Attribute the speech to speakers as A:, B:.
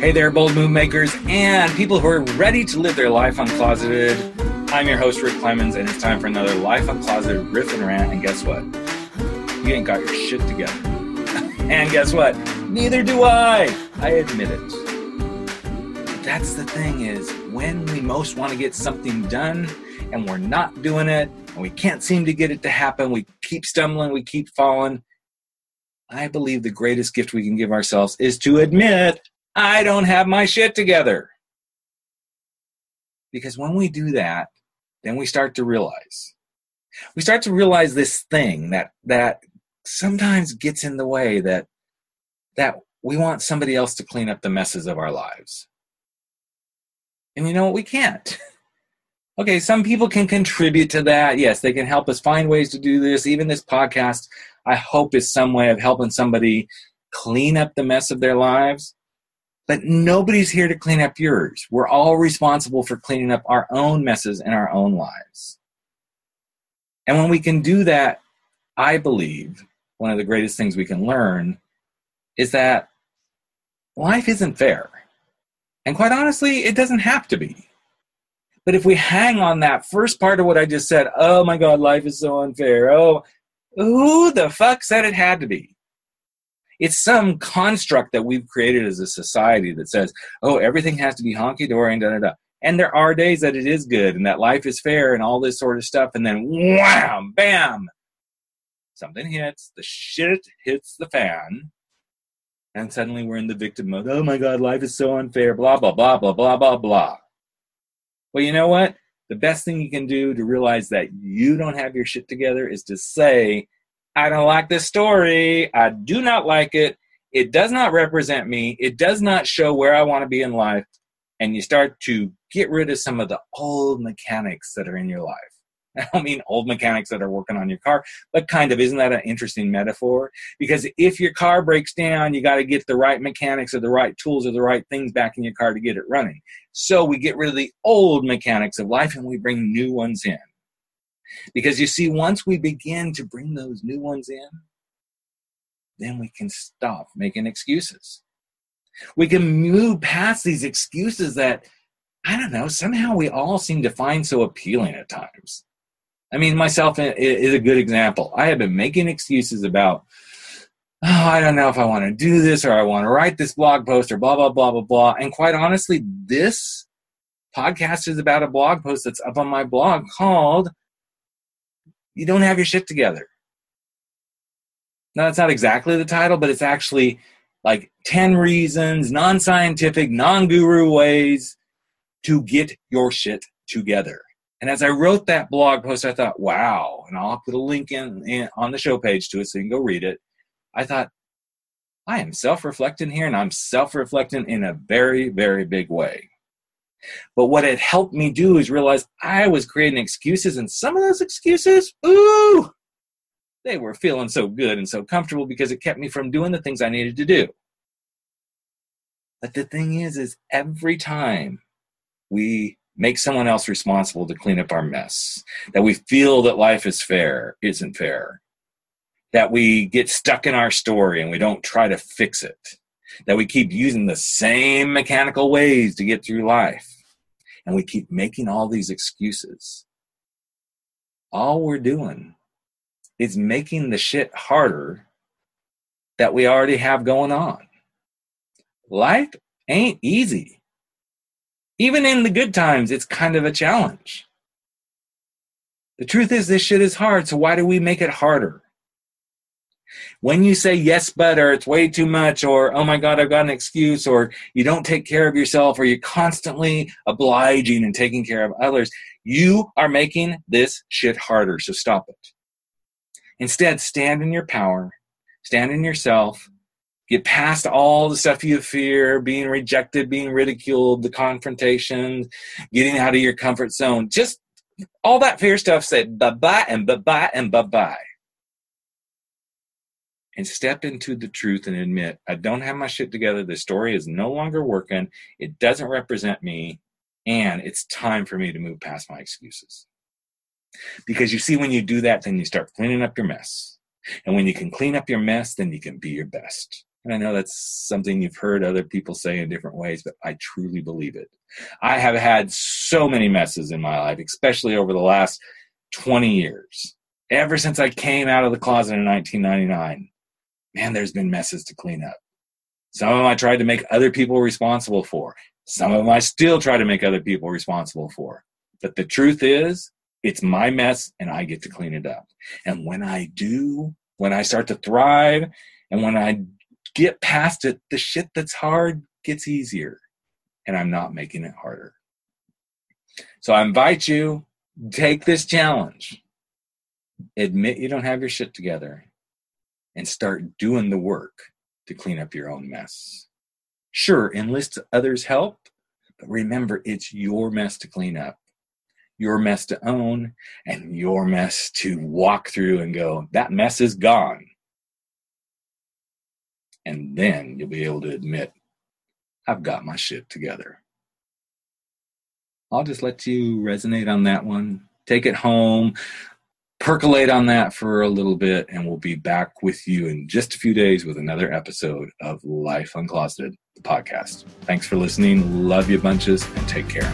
A: Hey there, bold move makers and people who are ready to live their life uncloseted. I'm your host, Rick Clemens, and it's time for another Life Uncloseted riff and rant. And guess what? You ain't got your shit together. and guess what? Neither do I. I admit it. That's the thing is when we most want to get something done and we're not doing it and we can't seem to get it to happen, we keep stumbling, we keep falling. I believe the greatest gift we can give ourselves is to admit I don't have my shit together. Because when we do that, then we start to realize. We start to realize this thing that that sometimes gets in the way that that we want somebody else to clean up the messes of our lives. And you know what? We can't. Okay, some people can contribute to that. Yes, they can help us find ways to do this. Even this podcast, I hope, is some way of helping somebody clean up the mess of their lives. But nobody's here to clean up yours. We're all responsible for cleaning up our own messes in our own lives. And when we can do that, I believe one of the greatest things we can learn is that life isn't fair. And quite honestly, it doesn't have to be. But if we hang on that first part of what I just said, oh my God, life is so unfair. Oh, who the fuck said it had to be? It's some construct that we've created as a society that says, oh, everything has to be honky dory and da da da. And there are days that it is good and that life is fair and all this sort of stuff. And then wham, bam, something hits, the shit hits the fan. And suddenly we're in the victim mode. Oh my God, life is so unfair, blah, blah, blah, blah, blah, blah, blah. Well, you know what? The best thing you can do to realize that you don't have your shit together is to say, I don't like this story. I do not like it. It does not represent me. It does not show where I want to be in life. And you start to get rid of some of the old mechanics that are in your life. I don't mean old mechanics that are working on your car, but kind of. Isn't that an interesting metaphor? Because if your car breaks down, you got to get the right mechanics or the right tools or the right things back in your car to get it running. So we get rid of the old mechanics of life and we bring new ones in. Because you see, once we begin to bring those new ones in, then we can stop making excuses. We can move past these excuses that, I don't know, somehow we all seem to find so appealing at times. I mean, myself is a good example. I have been making excuses about, oh, I don't know if I want to do this or I want to write this blog post or blah, blah, blah, blah, blah. And quite honestly, this podcast is about a blog post that's up on my blog called you don't have your shit together. Now, that's not exactly the title, but it's actually like 10 reasons, non scientific, non guru ways to get your shit together. And as I wrote that blog post, I thought, wow, and I'll put a link in, in on the show page to it so you can go read it. I thought, I am self reflecting here, and I'm self reflecting in a very, very big way. But what it helped me do is realize I was creating excuses, and some of those excuses, ooh, they were feeling so good and so comfortable because it kept me from doing the things I needed to do. But the thing is, is every time we make someone else responsible to clean up our mess, that we feel that life is fair, isn't fair, that we get stuck in our story and we don't try to fix it, that we keep using the same mechanical ways to get through life and we keep making all these excuses. All we're doing is making the shit harder that we already have going on. Life ain't easy. Even in the good times, it's kind of a challenge. The truth is, this shit is hard, so why do we make it harder? When you say yes, but, or it's way too much, or oh my God, I've got an excuse, or you don't take care of yourself, or you're constantly obliging and taking care of others, you are making this shit harder. So stop it. Instead, stand in your power, stand in yourself, get past all the stuff you fear, being rejected, being ridiculed, the confrontation, getting out of your comfort zone. Just all that fear stuff said bye bye and bye bye and bye bye and step into the truth and admit I don't have my shit together. The story is no longer working. It doesn't represent me. And it's time for me to move past my excuses. Because you see, when you do that, then you start cleaning up your mess. And when you can clean up your mess, then you can be your best. And I know that's something you've heard other people say in different ways, but I truly believe it. I have had so many messes in my life, especially over the last 20 years. Ever since I came out of the closet in 1999, man, there's been messes to clean up. Some of them I tried to make other people responsible for. Some of them I still try to make other people responsible for. But the truth is, it's my mess and I get to clean it up. And when I do, when I start to thrive and when I get past it, the shit that's hard gets easier and I'm not making it harder. So I invite you, take this challenge. Admit you don't have your shit together and start doing the work to clean up your own mess. Sure, enlist others' help, but remember it's your mess to clean up, your mess to own, and your mess to walk through and go, that mess is gone and then you'll be able to admit, I've got my shit together. I'll just let you resonate on that one. Take it home, percolate on that for a little bit, and we'll be back with you in just a few days with another episode of Life Uncloseted, the podcast. Thanks for listening. Love you bunches and take care.